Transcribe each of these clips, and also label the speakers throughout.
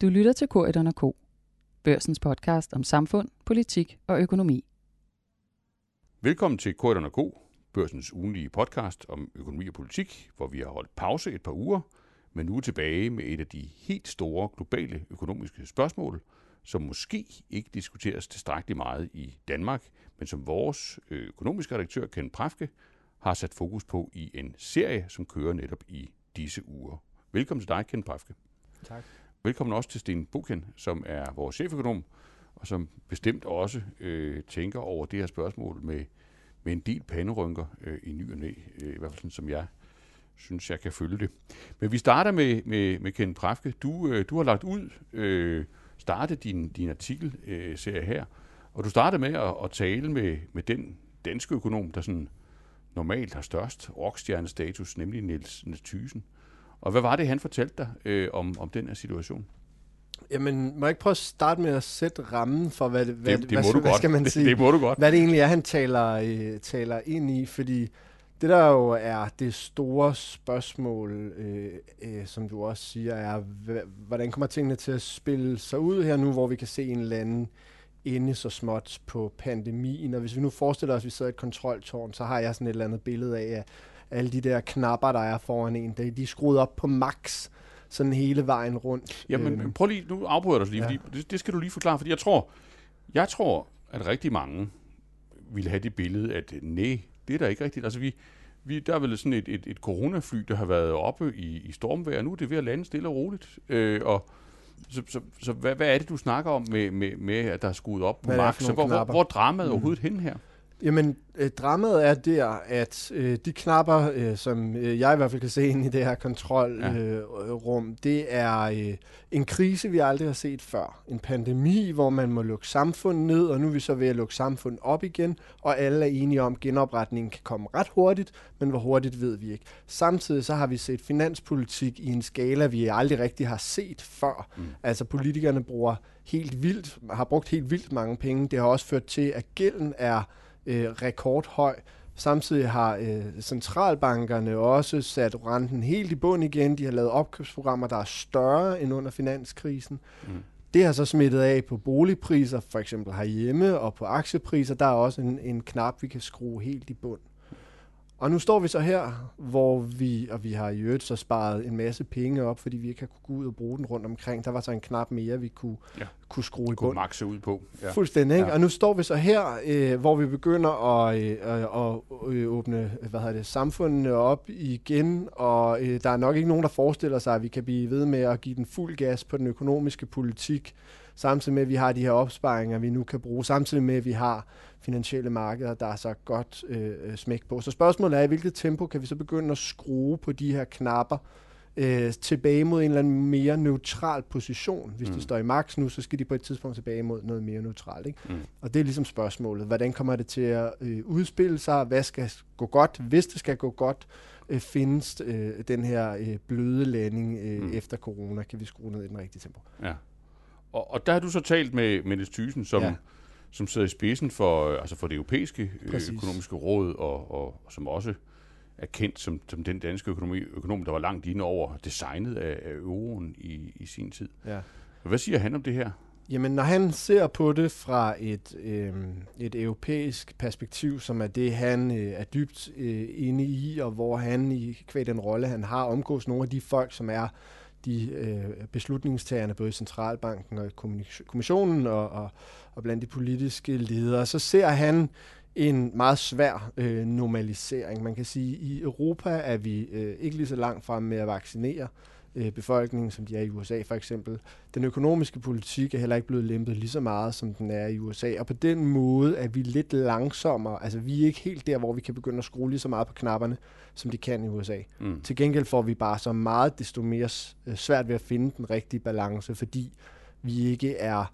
Speaker 1: Du lytter til K1 K, børsens podcast om samfund, politik og økonomi.
Speaker 2: Velkommen til K1 K, børsens ugenlige podcast om økonomi og politik, hvor vi har holdt pause et par uger, men nu er tilbage med et af de helt store globale økonomiske spørgsmål, som måske ikke diskuteres tilstrækkeligt meget i Danmark, men som vores økonomiske redaktør Ken Prafke har sat fokus på i en serie, som kører netop i disse uger. Velkommen til dig, Ken Prafke.
Speaker 3: Tak.
Speaker 2: Velkommen også til Sten Buken, som er vores cheføkonom, og som bestemt også øh, tænker over det her spørgsmål med, med en del panderynker øh, i ny og næ, øh, i hvert fald sådan, som jeg synes, jeg kan følge det. Men vi starter med, med, med Ken Prafke. Du, øh, du har lagt ud, øh, startet din, din artikelserie øh, her, og du startede med at, at tale med, med den danske økonom, der sådan normalt har størst rockstjernestatus, nemlig Niels, Niels Thyssen. Og hvad var det, han fortalte dig øh, om, om den her situation?
Speaker 3: Jamen, må jeg ikke prøve at starte med at sætte rammen for, hvad, hvad,
Speaker 2: det, det
Speaker 3: hvad, hvad skal man sige?
Speaker 2: Det, det må du godt.
Speaker 3: Hvad det egentlig er, han taler, øh, taler ind i, fordi det der jo er det store spørgsmål, øh, øh, som du også siger, er, hvordan kommer tingene til at spille sig ud her nu, hvor vi kan se en eller anden ende så småt på pandemien. Og hvis vi nu forestiller os, at vi sidder i et kontroltårn, så har jeg sådan et eller andet billede af, at alle de der knapper, der er foran en, de, er skruet op på max sådan hele vejen rundt.
Speaker 2: Jamen, øhm. prøv lige, nu afbryder jeg dig lige, ja. fordi det, det skal du lige forklare, fordi jeg tror, jeg tror, at rigtig mange vil have det billede, at nej, det er da ikke rigtigt. Altså vi, vi, der er vel sådan et, et, et coronafly, der har været oppe i, i stormvejr, nu er det ved at lande stille og roligt. Øh, og så, så, så hvad, hvad er det, du snakker om med, med, med at der er skruet op på max? Så hvor, hvor, hvor dramaet mm. overhovedet hen her?
Speaker 3: Jamen, øh, dramaet er der, at øh, de knapper, øh, som øh, jeg i hvert fald kan se ind i det her kontrolrum, ja. øh, det er øh, en krise, vi aldrig har set før. En pandemi, hvor man må lukke samfundet ned, og nu er vi så ved at lukke samfundet op igen, og alle er enige om, at genopretningen kan komme ret hurtigt, men hvor hurtigt ved vi ikke. Samtidig så har vi set finanspolitik i en skala, vi aldrig rigtig har set før. Mm. Altså politikerne bruger helt vildt, har brugt helt vildt mange penge. Det har også ført til, at gælden er øh, rekordhøj. Samtidig har øh, centralbankerne også sat renten helt i bund igen. De har lavet opkøbsprogrammer, der er større end under finanskrisen. Mm. Det har så smittet af på boligpriser, for eksempel herhjemme, og på aktiepriser. Der er også en, en knap, vi kan skrue helt i bund. Og nu står vi så her, hvor vi, og vi har i øvrigt så sparet en masse penge op, fordi vi ikke har kunne gå ud og bruge den rundt omkring. Der var så en knap mere, vi kunne, ja. kunne skrue i bund.
Speaker 2: Kunne makse ud på.
Speaker 3: Ja. Fuldstændig, ikke? Ja. Og nu står vi så her, øh, hvor vi begynder at, øh, at øh, åbne hvad hedder det, samfundene op igen, og øh, der er nok ikke nogen, der forestiller sig, at vi kan blive ved med at give den fuld gas på den økonomiske politik, samtidig med, at vi har de her opsparinger, vi nu kan bruge, samtidig med, at vi har finansielle markeder, der er så godt øh, smæk på. Så spørgsmålet er, i hvilket tempo kan vi så begynde at skrue på de her knapper øh, tilbage mod en eller anden mere neutral position. Hvis mm. de står i max nu, så skal de på et tidspunkt tilbage mod noget mere neutralt. Ikke? Mm. Og det er ligesom spørgsmålet. Hvordan kommer det til at øh, udspille sig? Hvad skal gå godt? Hvis det skal gå godt, øh, findes øh, den her øh, bløde landing øh, mm. efter corona? Kan vi skrue ned i den rigtige tempo?
Speaker 2: Ja. Og, og der har du så talt med Mette Thyssen, som... Ja som sidder i spidsen for, altså for det europæiske øh, Præcis. økonomiske råd, og, og, og som også er kendt som, som den danske økonomi, økonom, der var langt inde over designet af, af euroen i, i sin tid. Ja. Hvad siger han om det her?
Speaker 3: Jamen, når han ser på det fra et, øh, et europæisk perspektiv, som er det, han øh, er dybt øh, inde i, og hvor han i kvæg den rolle, han har, omgås nogle af de folk, som er de øh, beslutningstagerne, både i Centralbanken og i kommissionen og, og, og blandt de politiske ledere, så ser han en meget svær øh, normalisering. Man kan sige, at i Europa er vi øh, ikke lige så langt frem med at vaccinere øh, befolkningen, som de er i USA for eksempel. Den økonomiske politik er heller ikke blevet lempet lige så meget, som den er i USA, og på den måde er vi lidt langsommere. Altså vi er ikke helt der, hvor vi kan begynde at skrue lige så meget på knapperne, som de kan i USA. Mm. Til gengæld får vi bare så meget desto mere øh, svært ved at finde den rigtige balance, fordi vi ikke er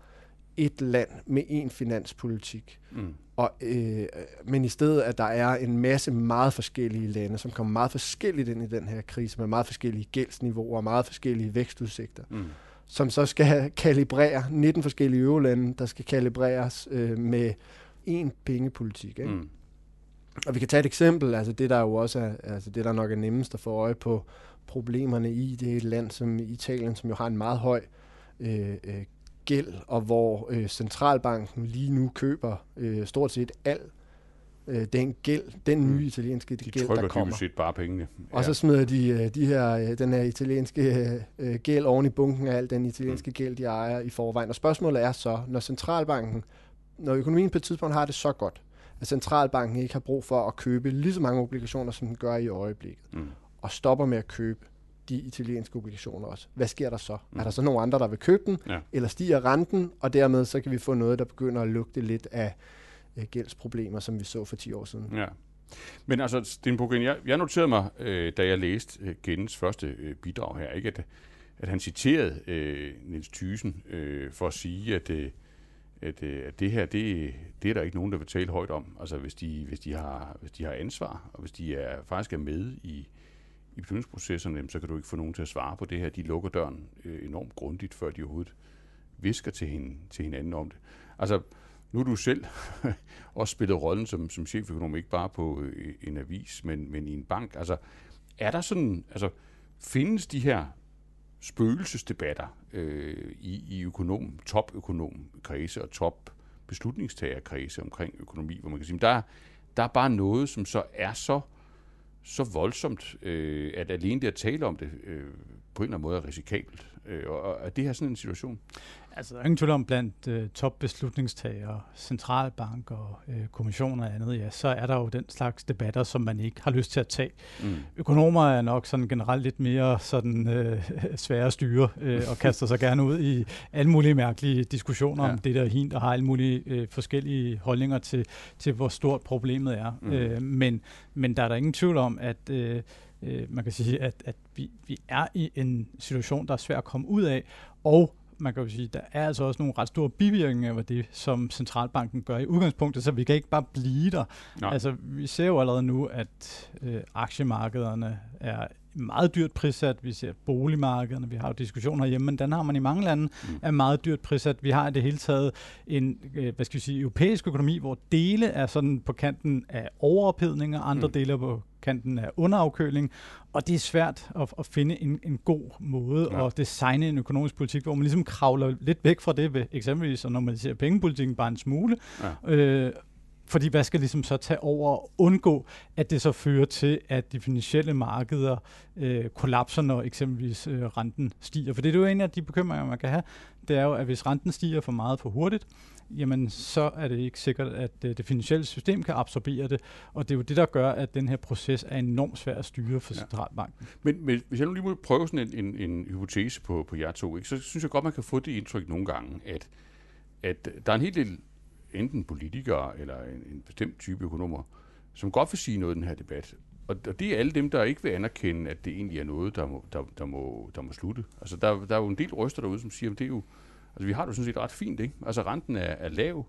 Speaker 3: et land med én finanspolitik. Mm. Og, øh, men i stedet, at der er en masse meget forskellige lande, som kommer meget forskelligt ind i den her krise, med meget forskellige gældsniveauer og meget forskellige vækstudsigter, mm. som så skal kalibrere 19 forskellige øvelande, der skal kalibreres øh, med én pengepolitik. Ikke? Mm. Og vi kan tage et eksempel, altså det der jo også er, altså det der nok er nemmest at få øje på problemerne i, det er et land som Italien, som jo har en meget høj øh, øh, gæld, og hvor øh, centralbanken lige nu køber øh, stort set al øh, den gæld, den nye
Speaker 2: Mm.
Speaker 3: italienske
Speaker 2: De
Speaker 3: gæld,
Speaker 2: trykker
Speaker 3: der kommer.
Speaker 2: dybest set bare pengene.
Speaker 3: Og så smider de, øh, de her, øh, den her italienske øh, gæld oven i bunken af al den italienske
Speaker 2: Mm.
Speaker 3: gæld, de ejer i forvejen. Og spørgsmålet er så, når centralbanken, når økonomien på et tidspunkt har det så godt, at centralbanken ikke har brug for at købe lige så mange obligationer, som den gør i øjeblikket,
Speaker 2: Mm.
Speaker 3: og stopper med at købe de italienske obligationer også. Hvad sker der så?
Speaker 2: Mm.
Speaker 3: Er der så nogle andre, der vil købe den,
Speaker 2: Ja.
Speaker 3: eller stiger renten, og dermed så kan vi få noget, der begynder at lugte lidt af øh, gældsproblemer, som vi så for 10 år siden.
Speaker 2: Ja. Men altså, Sten Bogen, jeg, jeg noterede mig, øh, da jeg læste øh, Gens første øh, bidrag her, ikke, at, at han citerede øh, Niels Thyssen øh, for at sige, at, øh, at, øh, at det her, det, det er der ikke nogen, der vil tale højt om. Altså, hvis de, hvis de, har, hvis de har ansvar, og hvis de er, faktisk er med i, i beslutningsprocesserne, så kan du ikke få nogen til at svare på det her. De lukker døren øh, enormt grundigt, før de overhovedet visker til, hin, til hinanden om det. Altså, nu er du selv også spillet rollen som, som cheføkonom, ikke bare på øh, en avis, men, men i en bank. Altså, er der sådan, altså, findes de her spøgelsesdebatter øh, i, i økonom, topøkonom kredse og top beslutningstagerkredse omkring økonomi, hvor man kan sige, der, der er bare noget, som så er så, så voldsomt, øh, at alene det at tale om det øh, på en eller anden måde er risikabelt. Øh, og, og er det her sådan en situation?
Speaker 4: Altså, der er ingen tvivl om, blandt øh, topbeslutningstagere, centralbanker, øh, kommissioner og andet, ja, så er der jo den slags debatter, som man ikke har lyst til at tage.
Speaker 2: Mm.
Speaker 4: Økonomer er nok sådan generelt lidt mere sådan øh, svære at styre, øh, og kaster sig gerne ud i alle mulige mærkelige diskussioner
Speaker 2: Ja.
Speaker 4: om det der hint, og har alle mulige øh, forskellige holdninger til, til, hvor stort problemet er.
Speaker 2: Mm.
Speaker 4: Øh, men, men der er der ingen tvivl om, at øh, øh, man kan sige, at, at vi, vi er i en situation, der er svær at komme ud af, og man kan jo sige, der er altså også nogle ret store bivirkninger af det, som centralbanken gør i udgangspunktet, så vi kan ikke bare blive der.
Speaker 2: Nej.
Speaker 4: Altså, vi ser jo allerede nu, at øh, aktiemarkederne er meget dyrt prissat. Vi ser boligmarkederne, vi har jo diskussioner hjemme, men den har man i mange lande,
Speaker 2: Mm.
Speaker 4: er meget dyrt prissat. Vi har i det hele taget en, øh, hvad skal vi sige, europæisk økonomi, hvor dele er sådan på kanten af overophedning, og andre
Speaker 2: Mm.
Speaker 4: dele er på kanten af underafkøling, og det er svært at, at finde en, en god måde
Speaker 2: ja.
Speaker 4: at designe en økonomisk politik, hvor man ligesom kravler lidt væk fra det ved eksempelvis at normalisere pengepolitikken bare en smule,
Speaker 2: Ja.
Speaker 4: Øh, fordi hvad skal ligesom så tage over og undgå, at det så fører til, at de finansielle markeder øh, kollapser, når eksempelvis øh, renten stiger. For det er jo en af de bekymringer, man kan have. Det er jo, at hvis renten stiger for meget for hurtigt, jamen så er det ikke sikkert, at øh, det finansielle system kan absorbere det. Og det er jo det, der gør, at den her proces er enormt svær at styre for
Speaker 2: Ja.
Speaker 4: centralbanken.
Speaker 2: Men, men hvis jeg nu lige må prøve sådan en, en, en hypotese på, på jer to, ikke, så synes jeg godt, man kan få det indtryk nogle gange, at, at der er en hel del enten politikere eller en, en bestemt type økonomer, som godt vil sige noget i den her debat. Og, og det er alle dem, der ikke vil anerkende, at det egentlig er noget, der må, der, der må, der må slutte. Altså, der, der er jo en del røster derude, som siger, at det er jo, altså, vi har det jo sådan set ret fint, ikke? Altså, renten er, er lav,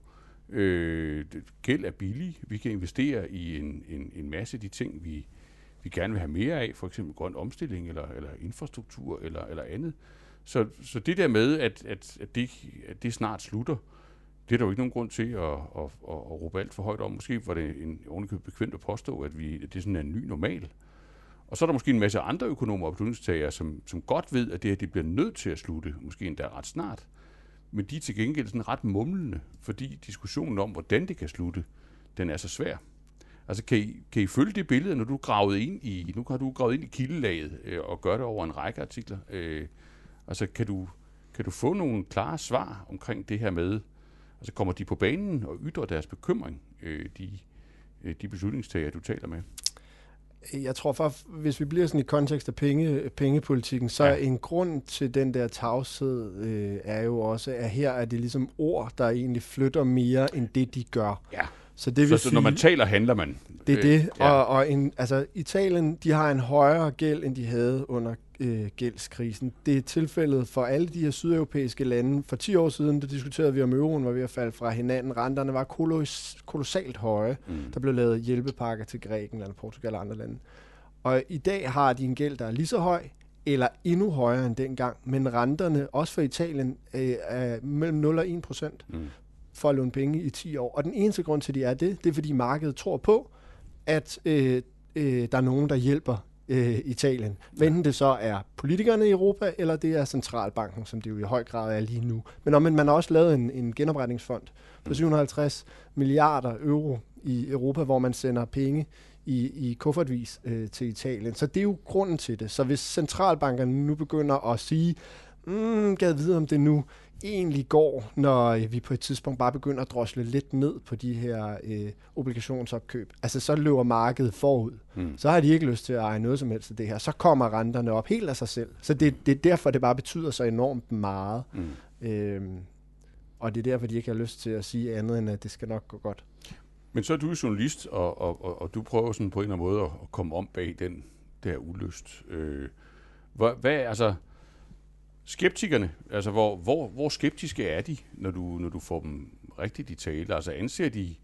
Speaker 2: øh, gæld er billig, vi kan investere i en, en, en masse af de ting, vi, vi gerne vil have mere af, for eksempel grøn omstilling eller, eller infrastruktur eller, eller andet. Så, så det der med, at, at, at, det, at det snart slutter, det er der jo ikke nogen grund til at, at, at, at råbe alt for højt om. Måske var det en ovenikøbet bekvemt at påstå, at, vi, at det sådan er en ny normal. Og så er der måske en masse andre økonomer og beslutningstagere, som, som godt ved, at det her det bliver nødt til at slutte, måske endda ret snart. Men de er til gengæld sådan ret mumlende, fordi diskussionen om, hvordan det kan slutte, den er så svær. Altså kan I, kan I følge det billede, når du gravet ind i, nu har du gravet ind i kildelaget øh, og gør det over en række artikler. Øh, altså kan du, kan du få nogle klare svar omkring det her med, altså kommer de på banen og ytrer deres bekymring, øh, de, øh, de beslutningstagere, du taler med?
Speaker 3: Jeg tror, for, hvis vi bliver sådan i kontekst af penge, pengepolitikken, så
Speaker 2: Ja.
Speaker 3: ja. en grund til den der tavshed øh, er jo også, at her er det ligesom ord, der egentlig flytter mere end det, de gør.
Speaker 2: Ja.
Speaker 3: Så det
Speaker 2: Så,
Speaker 3: vil
Speaker 2: så
Speaker 3: sige,
Speaker 2: når man taler, handler man.
Speaker 3: det er
Speaker 2: Øh,
Speaker 3: det.
Speaker 2: ja.
Speaker 3: Og, og en, altså, Italien, de har en højere gæld, end de havde under øh, gældskrisen. Det er tilfældet for alle de her sydeuropæiske lande. For 10 år siden, der diskuterede vi, om euroen var ved at falde fra hinanden. Renterne var kolos, kolossalt høje.
Speaker 2: Mm.
Speaker 3: Der blev lavet hjælpepakker til Grækenland, Portugal og andre lande. Og i dag har de en gæld, der er lige så høj, eller endnu højere end dengang. Men renterne, også for Italien, øh, er mellem 0 og 1 procent
Speaker 2: Mm.
Speaker 3: For at låne penge i 10 år. Og den eneste grund til, at de er det, det er, fordi markedet tror på, at øh, øh, der er nogen, der hjælper øh, Italien. Enten det så er politikerne i Europa, eller det er centralbanken, som det jo i høj grad er lige nu. Men om man har også lavet en, en genopretningsfond på 750 milliarder euro i Europa, hvor man sender penge i, i kuffertvis øh, til Italien. Så det er jo grunden til det. Så hvis centralbankerne nu begynder at sige, mm, gad vide om det nu egentlig går, når vi på et tidspunkt bare begynder at drosle lidt ned på de her øh, obligationsopkøb. Altså så løber markedet forud. Mm. Så har de ikke lyst til at eje noget som helst af det her. Så kommer renterne op helt af sig selv. Så det, det er derfor, det bare betyder så enormt meget. Mm. Øhm, og det er derfor, de ikke har lyst til at sige andet, end at det skal nok gå godt.
Speaker 2: Men så er du journalist, og, og, og, og du prøver sådan på en eller anden måde at, at komme om bag den der ulyst. Øh, hvad, hvad, altså, skeptikerne, altså hvor, hvor, hvor skeptiske er de, når du, når du får dem rigtigt i tale? Altså anser de,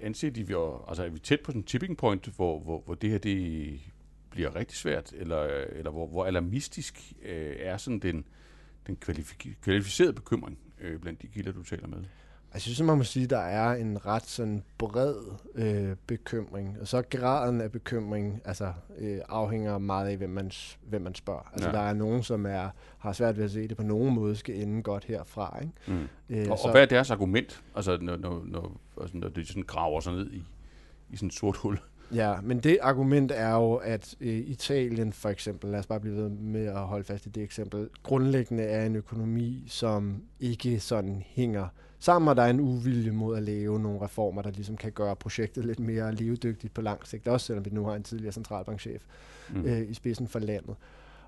Speaker 2: anser de altså er vi tæt på sådan en tipping point, hvor, hvor, hvor det her det bliver rigtig svært, eller, eller hvor, hvor alarmistisk øh, er sådan den, den kvalificerede bekymring øh, blandt de kilder, du taler med?
Speaker 3: Jeg synes, man må sige, at der er en ret sådan bred øh, bekymring. Og så graden af bekymring altså, øh, afhænger meget af, hvem man, hvem man spørger. Altså, ja. der er nogen, som er, har svært ved at se det på nogen måde skal ende godt herfra. Ikke?
Speaker 2: Mm. Øh, og, så, og hvad er deres argument, altså, når, når, når, altså, når det sådan graver sig ned i, i sådan et sort hul?
Speaker 3: Ja, men det argument er jo, at øh, Italien for eksempel, lad os bare blive ved med at holde fast i det eksempel, grundlæggende er en økonomi, som ikke sådan hænger sammen, og der er en uvilje mod at lave nogle reformer, der ligesom kan gøre projektet lidt mere levedygtigt på lang sigt, også selvom vi nu har en tidligere centralbankchef mm. øh, i spidsen for landet.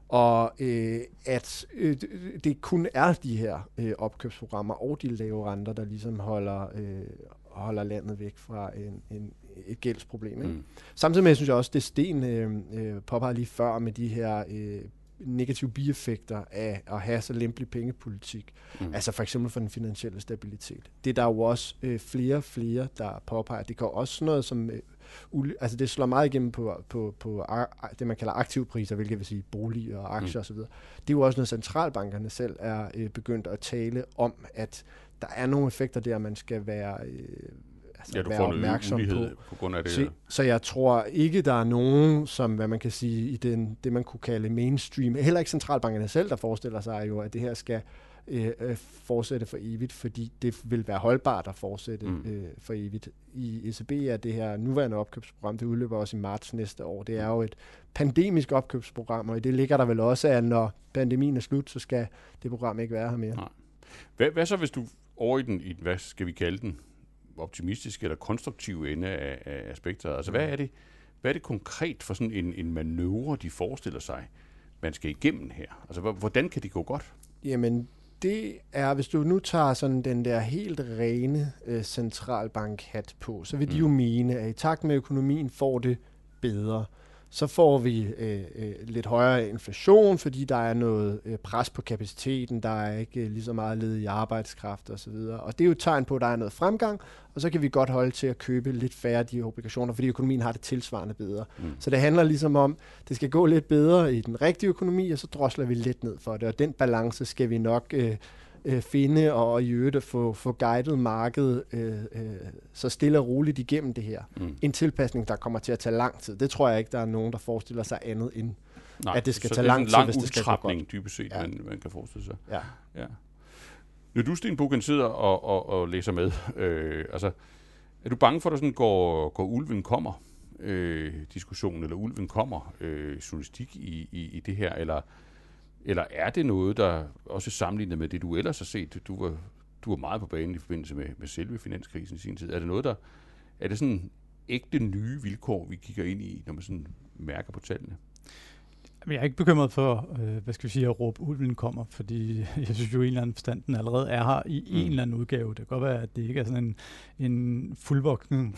Speaker 3: Og øh, at øh, det kun er de her øh, opkøbsprogrammer og de lave renter, der ligesom holder, øh, holder landet væk fra en, en, et gældsproblem. Ikke? Mm. Samtidig med, synes jeg også, det Sten øh, øh, påpeger lige før med de her øh, negative bieffekter af at have så lempelig pengepolitik. Mm. Altså for eksempel for den finansielle stabilitet. Det er der jo også øh, flere og flere, der påpeger. Det kan også noget som... Øh, altså det slår meget igennem på, på, på det, man kalder aktivpriser, hvilket vil sige boliger og aktier mm. osv. Det er jo også noget, centralbankerne selv er øh, begyndt at tale om, at der er nogle effekter der, man skal være... Øh,
Speaker 2: altså ja, du være får opmærksom på. på grund af det.
Speaker 3: Så, så jeg tror ikke, der er nogen, som hvad man kan sige, i den, det man kunne kalde mainstream, heller ikke centralbankerne selv, der forestiller sig jo, at det her skal øh, øh, fortsætte for evigt, fordi det vil være holdbart at fortsætte mm. øh, for evigt. I ECB er det her nuværende opkøbsprogram, det udløber også i marts næste år. Det er jo et pandemisk opkøbsprogram, og i det ligger der vel også, at når pandemien er slut, så skal det program ikke være her mere. Nej.
Speaker 2: Hvad, hvad så, hvis du over i den, i, hvad skal vi kalde den, optimistiske eller konstruktive ende af, af aspekter. Altså, hvad er det, hvad er det konkret for sådan en, en manøvre, de forestiller sig, man skal igennem her? Altså, hvordan kan det gå godt?
Speaker 3: Jamen, det er, hvis du nu tager sådan den der helt rene øh, centralbank-hat på, så vil de mm. jo mene, at i takt med økonomien får det bedre så får vi øh, øh, lidt højere inflation, fordi der er noget øh, pres på kapaciteten, der er ikke øh, lige så meget led i arbejdskraft osv. Og, og det er jo et tegn på, at der er noget fremgang, og så kan vi godt holde til at købe lidt færre af de obligationer, fordi økonomien har det tilsvarende bedre. Mm. Så det handler ligesom om, det skal gå lidt bedre i den rigtige økonomi, og så drosler vi lidt ned for det, og den balance skal vi nok... Øh, øh, finde og i øvrigt få, få guidet markedet øh, øh, så stille og roligt igennem det her. Mm. En tilpasning, der kommer til at tage lang tid. Det tror jeg ikke, der er nogen, der forestiller sig andet end, Nej, at det skal tage lang tid,
Speaker 2: lang
Speaker 3: hvis det skal gå godt.
Speaker 2: dybest set, ja. man, man kan forestille sig. Ja. ja. Når du, Sten Bukken, sidder og, og, og læser med, øh, altså, er du bange for, at der sådan går, går ulven kommer øh, diskussion, eller ulven kommer øh, journalistik i, i, i det her, eller eller er det noget, der også sammenlignet med det, du ellers har set, du var, du var meget på banen i forbindelse med, med selve finanskrisen i sin tid, er det noget, der, er det sådan ægte nye vilkår, vi kigger ind i, når man sådan mærker på tallene?
Speaker 4: Jeg er ikke bekymret for, øh, hvad skal vi sige, at råbe ulven kommer, fordi jeg synes jo, i en eller anden forstand, den allerede er her i mm. en eller anden udgave. Det kan godt være, at det ikke er sådan en, en fuldvoksen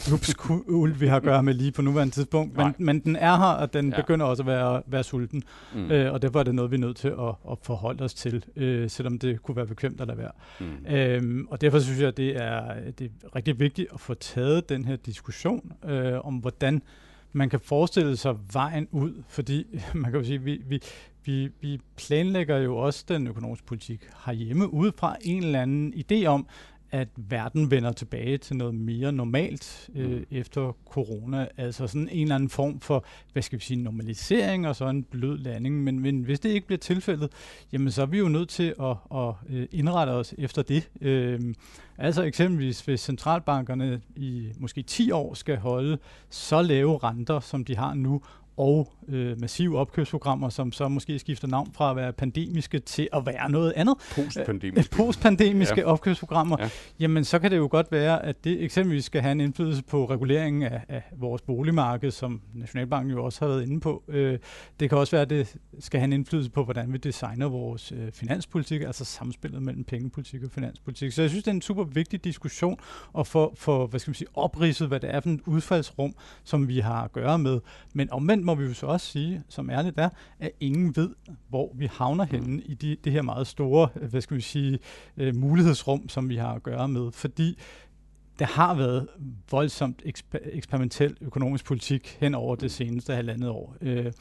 Speaker 4: ulv, vi har at gøre med lige på nuværende tidspunkt, men, men den er her, og den ja. begynder også at være, være sulten, mm. øh, og derfor er det noget, vi er nødt til at, at forholde os til, øh, selvom det kunne være bekvemt at lade være. Mm. Øhm, og derfor synes jeg, at det er, det er rigtig vigtigt at få taget den her diskussion øh, om, hvordan man kan forestille sig vejen ud, fordi man kan jo sige, vi, vi, vi, vi planlægger jo også den økonomiske politik herhjemme ud fra en eller anden idé om, at verden vender tilbage til noget mere normalt øh,
Speaker 2: Mm.
Speaker 4: efter corona. Altså sådan en eller anden form for, hvad skal vi sige, normalisering og så en blød landing. Men, men hvis det ikke bliver tilfældet, jamen så er vi jo nødt til at, at øh, indrette os efter det. Øh, altså eksempelvis, hvis centralbankerne i måske 10 år skal holde så lave renter, som de har nu, og øh, massive opkøbsprogrammer, som så måske skifter navn fra at være pandemiske til at være noget andet.
Speaker 2: Postpandemisk.
Speaker 4: Postpandemiske
Speaker 2: Ja.
Speaker 4: opkøbsprogrammer,
Speaker 2: Ja.
Speaker 4: ja. jamen så kan det jo godt være, at det eksempelvis skal have en indflydelse på reguleringen af, af vores boligmarked, som Nationalbanken jo også har været inde på. Øh, det kan også være, at det skal have en indflydelse på, hvordan vi designer vores øh, finanspolitik, altså samspillet mellem pengepolitik og finanspolitik. Så jeg synes, det er en super vigtig diskussion at få, få hvad skal man sige, opridset, hvad det er for et udfaldsrum, som vi har at gøre med. Men omvendt må vi jo så også sige, som ærligt er, at ingen ved, hvor vi havner henne i de, det her meget store, øh, hvad skal vi sige, øh, mulighedsrum, som vi har at gøre med. Fordi der har været voldsomt eksper- eksperimentel økonomisk politik hen over det seneste halvandet år. Øh,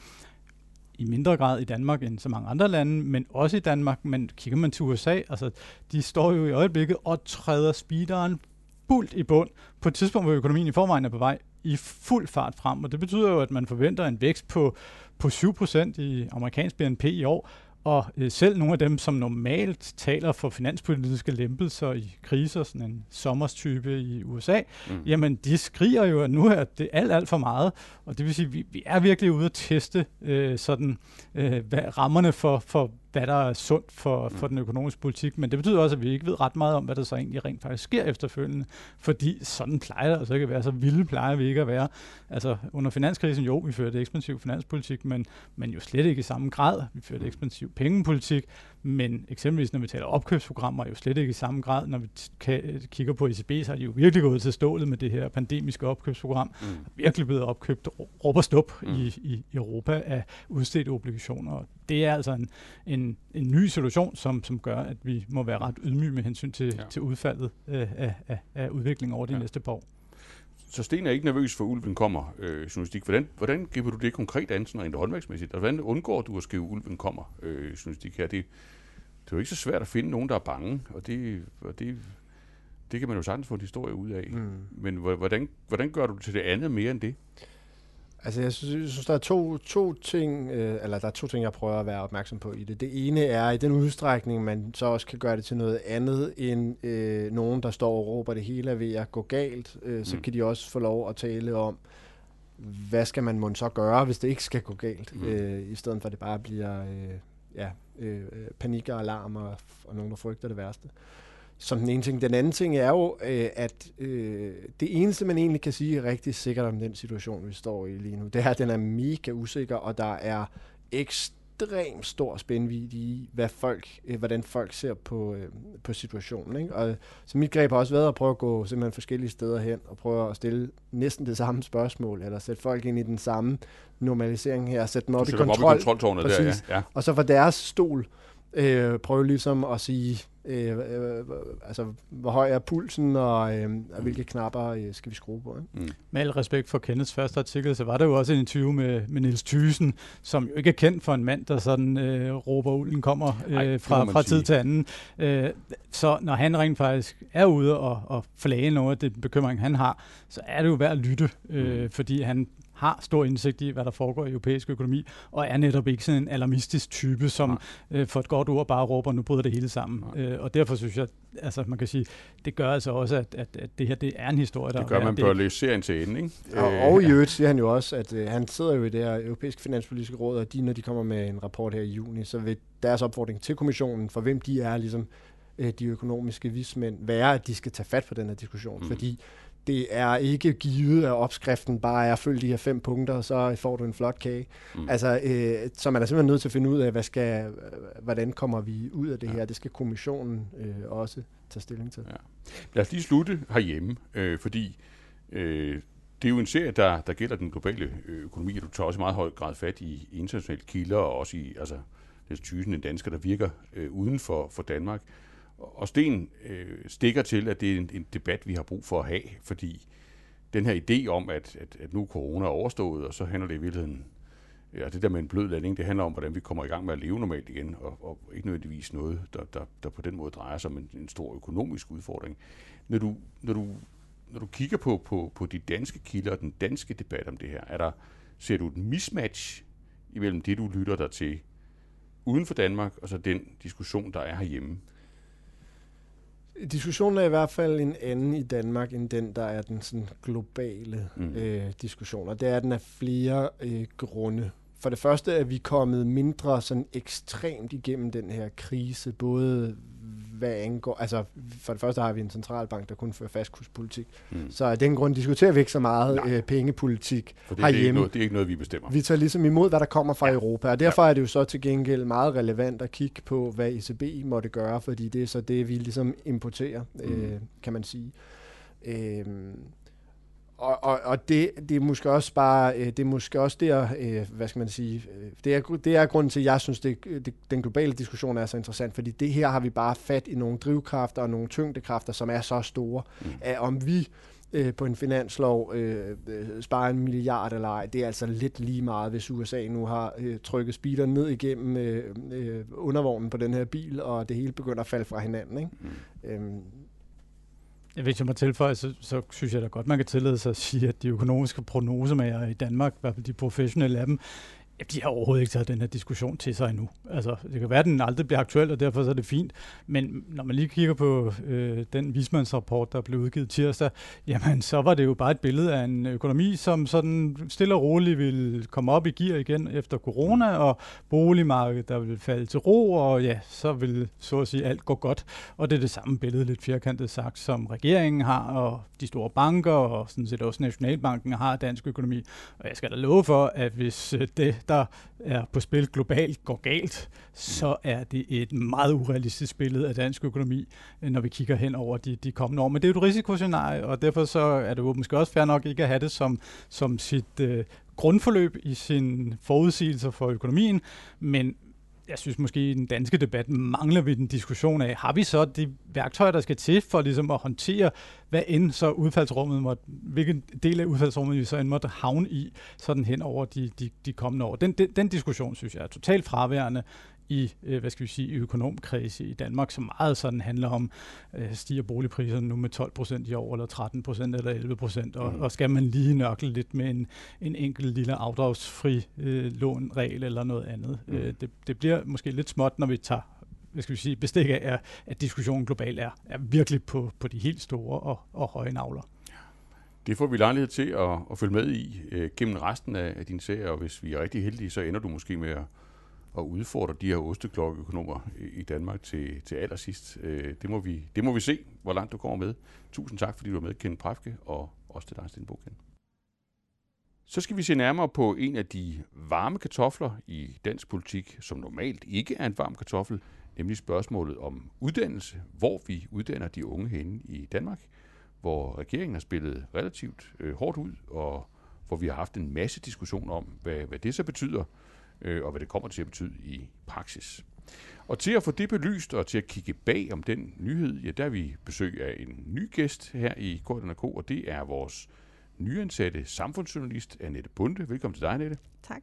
Speaker 4: i mindre grad i Danmark end så mange andre lande, men også i Danmark. Men kigger man til USA, altså de står jo i øjeblikket og træder speederen fuldt i bund på et tidspunkt, hvor økonomien i forvejen er på vej i fuld fart frem. Og det betyder jo, at man forventer en vækst på, på 7% i amerikansk BNP i år, og øh, selv nogle af dem, som normalt taler for finanspolitiske lempelser i kriser, sådan en sommerstype i USA,
Speaker 2: Mm.
Speaker 4: jamen de skriger jo, at nu er det alt, alt for meget. Og det vil sige, at vi, vi er virkelig ude at teste øh, sådan, øh, hvad, rammerne for, for, hvad der er sundt for, for den økonomiske politik. Men det betyder også, at vi ikke ved ret meget om, hvad der så egentlig rent faktisk sker efterfølgende. Fordi sådan plejer det altså ikke at være. Så vilde plejer vi ikke at være. Altså under finanskrisen, jo, vi førte ekspansiv finanspolitik, men, men jo slet ikke i samme grad. Vi førte ekspansiv pengepolitik, men eksempelvis når vi taler opkøbsprogrammer, jo slet ikke i samme grad. Når vi t- kigger på ECB, så har de jo virkelig gået til stålet med det her pandemiske opkøbsprogram.
Speaker 2: Mm.
Speaker 4: Virkelig blevet opkøbt råb og stop
Speaker 2: Mm.
Speaker 4: i, i Europa af udstedte obligationer. Det er altså en, en, en ny situation, som, som gør, at vi må være ret ydmyge med hensyn til,
Speaker 2: Ja.
Speaker 4: til udfaldet øh, af, af, af udviklingen over de
Speaker 2: Ja.
Speaker 4: næste par år.
Speaker 2: Så Sten er ikke nervøs for, at ulven kommer, øh, journalistik. Hvordan, hvordan griber du det konkret an, sådan rent håndværksmæssigt? Og hvordan undgår du at skrive, at ulven kommer, øh, journalistik her? Det, det er jo ikke så svært at finde nogen, der er bange, og det, og det, det kan man jo sagtens få en historie ud af.
Speaker 3: Mm.
Speaker 2: Men hvor- hvordan, hvordan gør du til det andet mere end det?
Speaker 3: Altså, jeg synes, jeg synes der er to, to ting, øh, eller der er to ting, jeg prøver at være opmærksom på i det. Det ene er, i den udstrækning, man så også kan gøre det til noget andet, end øh, nogen, der står og råber, det hele er ved at gå galt, øh, så
Speaker 2: Mm.
Speaker 3: kan de også få lov at tale om, hvad skal man måske så gøre, hvis det ikke skal gå galt,
Speaker 2: mm.
Speaker 3: øh, i stedet for at det bare bliver øh, ja, øh, øh panik og alarm og, og nogen, der frygter det værste. Som den ene ting. Den anden ting er jo, øh, at øh, det eneste, man egentlig kan sige rigtig sikkert om den situation, vi står i lige nu, det er, at den er mega usikker, og der er ekstremt stor spændvidde i, hvad folk, øh, hvordan folk ser på, øh, på situationen. Ikke? Og, så mit greb har også været at prøve at gå simpelthen forskellige steder hen, og prøve at stille næsten det samme spørgsmål, eller sætte folk ind i den samme normalisering her, sætte dem op i kontrol,
Speaker 2: op i kontroltårnet der, ja.
Speaker 3: Præcis.
Speaker 2: ja.
Speaker 3: og så fra deres stol øh, prøve ligesom at sige, øh, øh, altså, hvor høj er pulsen, og, øh, og hvilke knapper øh, skal vi skrue på. Ikke?
Speaker 4: Med al respekt for Kenneths første artikel, så var der jo også en interview med, med Niels Thyssen, som jo ikke er kendt for en mand, der sådan øh, råber ulden kommer øh,
Speaker 2: Ej,
Speaker 4: fra, fra
Speaker 2: sige.
Speaker 4: tid til anden. Øh, så når han rent faktisk er ude og, og flage noget af det bekymring, han har, så er det jo værd at lytte, øh,
Speaker 2: Mm.
Speaker 4: fordi han har stor indsigt i, hvad der foregår i europæisk økonomi, og er netop ikke sådan en alarmistisk type, som
Speaker 2: Nej.
Speaker 4: øh, for et godt ord bare råber, nu bryder det hele sammen.
Speaker 2: Nej.
Speaker 4: Øh, og derfor synes jeg, altså man kan sige, det gør altså også, at, at, at det her det er en historie, der
Speaker 2: Det gør,
Speaker 4: er
Speaker 2: man bør læse serien til ende, ikke?
Speaker 3: Og,
Speaker 2: Øh,
Speaker 3: og i
Speaker 2: ja.
Speaker 3: øvrigt siger han jo også, at øh, han sidder jo i det her europæiske finanspolitiske råd, og de, når de kommer med en rapport her i juni, så vil deres opfordring til kommissionen, for hvem de er, ligesom øh, de økonomiske vismænd, være, at de skal tage fat på den her diskussion.
Speaker 2: Mm.
Speaker 3: Fordi det er ikke givet, at opskriften bare er at følge de her fem punkter, og så får du en flot kage.
Speaker 2: Mm.
Speaker 3: Altså, øh, så man er simpelthen nødt til at finde ud af, hvad skal, øh, hvordan kommer vi ud af det
Speaker 2: Ja.
Speaker 3: her. Det skal kommissionen øh, også tage stilling til.
Speaker 2: Ja. Lad os lige slutte herhjemme, øh, fordi øh, det er jo en serie, der, der gælder den globale øh, økonomi, og du tager også i meget høj grad fat i internationale kilder, og også i altså, det tusind dansker, der virker øh, uden for, for Danmark og Sten øh, stikker til, at det er en, en debat, vi har brug for at have, fordi den her idé om, at, at, at nu er overstået, og så handler det i virkeligheden Ja, det der med en blød landing, det handler om, hvordan vi kommer i gang med at leve normalt igen, og, og ikke nødvendigvis noget, der, der, der på den måde drejer sig om en, en stor økonomisk udfordring. Når du, når du, når du kigger på, på, på de danske kilder og den danske debat om det her, er der, ser du et mismatch imellem det, du lytter dig til uden for Danmark, og så den diskussion, der er herhjemme?
Speaker 3: Diskussionen er i hvert fald en anden i Danmark, end den, der er den sådan globale mm. øh, diskussion. Og det er den af flere øh, grunde. For det første er vi kommet mindre sådan ekstremt igennem den her krise, både hvad angår, altså for det første har vi en centralbank, der kun fører fastkurspolitik. Mm. Så af den grund diskuterer vi ikke så meget øh, pengepolitik
Speaker 2: For det, det, er ikke noget, det er ikke noget, vi bestemmer.
Speaker 3: Vi tager ligesom imod, hvad der kommer fra ja. Europa, og derfor ja. er det jo så til gengæld meget relevant at kigge på, hvad ECB måtte gøre, fordi det er så det, vi ligesom importerer, mm. øh, kan man sige. Øh, og, og, og det, det er måske også bare, øh, det er måske også der, øh, hvad skal man sige, øh, det er, det er grunden til, at jeg synes, det, det, den globale diskussion er så interessant, fordi det her har vi bare fat i nogle drivkræfter og nogle tyngdekræfter, som er så store, mm. at om vi øh, på en finanslov øh, sparer en milliard eller ej, det er altså lidt lige meget, hvis USA nu har øh, trykket speederen ned igennem øh, øh, undervognen på den her bil, og det hele begynder at falde fra hinanden. Ikke? Mm. Øhm,
Speaker 4: hvis jeg må tilføje, så, så synes jeg da godt, man kan tillade sig at sige, at de økonomiske prognosemager i Danmark, i hvert fald de professionelle af dem, Ja, de har overhovedet ikke taget den her diskussion til sig endnu. Altså, det kan være, at den aldrig bliver aktuel, og derfor så er det fint. Men når man lige kigger på øh, den vismandsrapport, der blev udgivet tirsdag, jamen, så var det jo bare et billede af en økonomi, som sådan stille og roligt vil komme op i gear igen efter corona, og boligmarkedet, der vil falde til ro, og ja, så vil så at sige alt gå godt. Og det er det samme billede, lidt firkantet sagt, som regeringen har, og de store banker, og sådan set også Nationalbanken har dansk økonomi. Og jeg skal da love for, at hvis øh, det der er på spil globalt går galt, så er det et meget urealistisk billede af dansk økonomi, øh, når vi kigger hen over de, de kommende år. Men det er jo et risikoscenarie, og derfor så er det jo måske også fair nok ikke at have det som, som sit øh, grundforløb i sin forudsigelser for økonomien, men jeg synes måske i den danske debat mangler vi den diskussion af, har vi så de værktøjer, der skal til for ligesom at håndtere, hvad end så udfaldsrummet måtte, hvilken del af udfaldsrummet vi så end måtte havne i, sådan hen over de, de, de kommende år. Den, den, den diskussion synes jeg er totalt fraværende i, øh, hvad skal vi sige, i økonomkredse i Danmark, som meget sådan handler om, øh, stiger boligpriserne nu med 12 procent i år, eller 13 procent, eller 11 procent, og, mm. og skal man lige nørkle lidt med en, en enkelt lille afdragsfri øh, lånregel eller noget andet. Mm. Øh, det, det bliver måske lidt småt, når vi tager hvad skal vi sige, bestik af, at diskussionen globalt er, er virkelig på, på de helt store og, og høje navler.
Speaker 2: Det får vi lejlighed til at, at følge med i øh, gennem resten af, af din serie, og hvis vi er rigtig heldige, så ender du måske med at at udfordre de her osteklokkeøkonomer i Danmark til, til allersidst. Øh, det, må vi, det må vi se, hvor langt du kommer med. Tusind tak, fordi du var med, Ken Præfke, og også til dig, Sten Bogen. Så skal vi se nærmere på en af de varme kartofler i dansk politik, som normalt ikke er en varm kartoffel, nemlig spørgsmålet om uddannelse, hvor vi uddanner de unge henne i Danmark, hvor regeringen har spillet relativt øh, hårdt ud, og hvor vi har haft en masse diskussion om, hvad, hvad det så betyder, øh, og hvad det kommer til at betyde i praksis. Og til at få det belyst og til at kigge bag om den nyhed, ja, der er vi besøg af en ny gæst her i KNK, og det er vores nyansatte samfundsjournalist Annette Bunde. Velkommen til dig, Annette.
Speaker 5: Tak.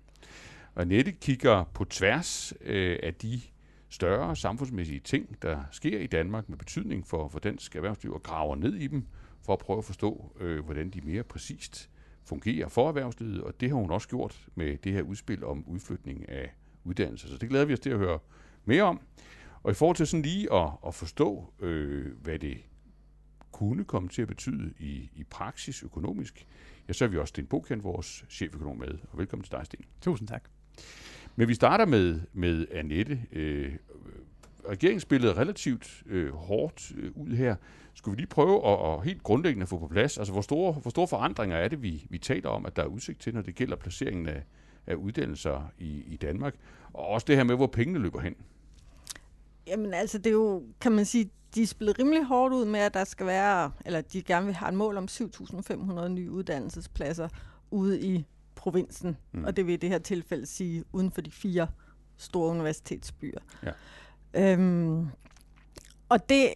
Speaker 2: Og Annette kigger på tværs øh, af de større samfundsmæssige ting, der sker i Danmark med betydning for, for dansk erhvervsliv, og graver ned i dem for at prøve at forstå, øh, hvordan de mere præcist fungerer for erhvervslivet, og det har hun også gjort med det her udspil om udflytning af uddannelser. Så det glæder vi os til at høre mere om. Og i forhold til sådan lige at, at forstå, øh, hvad det kunne komme til at betyde i, i praksis økonomisk, ja, så er vi også Sten Bokendt, vores cheføkonom med. Og velkommen til dig, Sten.
Speaker 4: Tusind tak.
Speaker 2: Men vi starter med, med Annette. Øh, regeringen spillede relativt øh, hårdt øh, ud her. Skulle vi lige prøve at, at helt grundlæggende få på plads, altså hvor store, hvor store forandringer er det, vi, vi taler om, at der er udsigt til, når det gælder placeringen af, af uddannelser i, i Danmark, og også det her med, hvor pengene løber hen?
Speaker 5: Jamen altså, det er jo, kan man sige, de spillet rimelig hårdt ud med, at der skal være, eller de gerne vil have et mål om 7.500 nye uddannelsespladser ude i provinsen, mm. og det vil i det her tilfælde sige uden for de fire store universitetsbyer. Ja. Øhm, og det